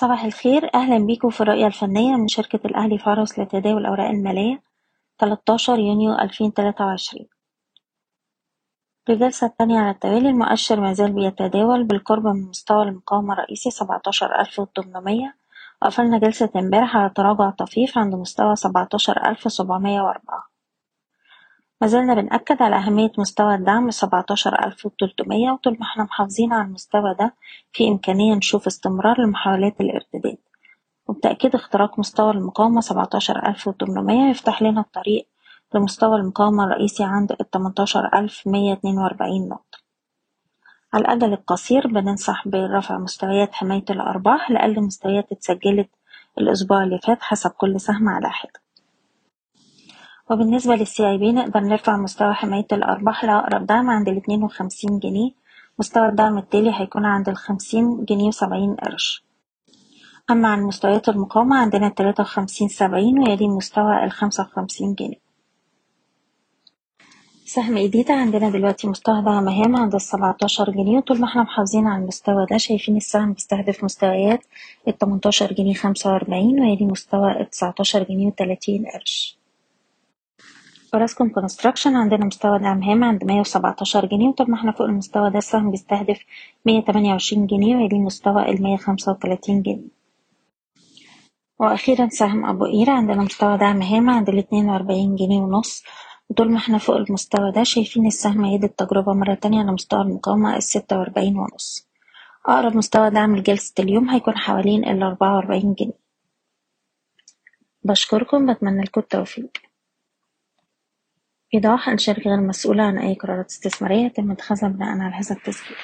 صباح الخير. أهلا بيكم في الرؤية الفنية من شركة الأهلي فارس لتداول الأوراق المالية 13 يونيو 2023 في الجلسة الثانية على التوالي المؤشر مازال بيتداول بالقرب من مستوى المقاومة الرئيسي 17800 وقفلنا جلسة امبارح على تراجع طفيف عند مستوى 17704 مازلنا بنأكد على أهمية مستوى الدعم 17300 وطول ما إحنا محافظين على المستوى ده في إمكانية نشوف استمرار لمحاولات الارتداد. وبتأكيد اختراق مستوى المقاومة 17800 يفتح لنا الطريق لمستوى المقاومة الرئيسي عند 18142 نقطة. على الأجل القصير بننصح برفع مستويات حماية الأرباح لأقل مستويات اتسجلت الأسبوع اللي فات حسب كل سهم على حدة وبالنسبة للسي اي بي نقدر نرفع مستوى حماية الأرباح لأقرب دعم عند الاتنين وخمسين جنيه. مستوى الدعم التالي هيكون عند الخمسين جنيه وسبعين قرش. أما عن مستويات المقاومة عندنا التلاتة وخمسين سبعين ويلي مستوى الخمسة وخمسين جنيه. سهم إيديتا عندنا دلوقتي مستوى دعم هام عند السبعتاشر جنيه. وطول ما إحنا محافظين على المستوى ده شايفين السهم بيستهدف مستويات التمنتاشر جنيه خمسة وأربعين ويلي مستوى التسعتاشر جنيه وتلاتين قرش. أوراسكوم كونستراكشن عندنا مستوى دعم هام عند مية وسبعتاشر جنيه وطول ما إحنا فوق المستوى ده السهم بيستهدف مية تمانية وعشرين جنيه ويلي مستوى المية خمسة وتلاتين جنيه. وأخيرا سهم أبو قير عندنا مستوى دعم هام عند الاتنين وأربعين جنيه ونص. وطول ما إحنا فوق المستوى ده شايفين السهم يعيد التجربة مرة تانية على مستوى المقاومة الستة وأربعين ونص. أقرب مستوى دعم لجلسة اليوم هيكون حوالين الأربعة وأربعين جنيه. بشكركم بتمنى لكم التوفيق. إيضاح: الشركة غير مسؤولة عن أي قرارات استثمارية يتم اتخاذها بناءً على هذا التسجيل.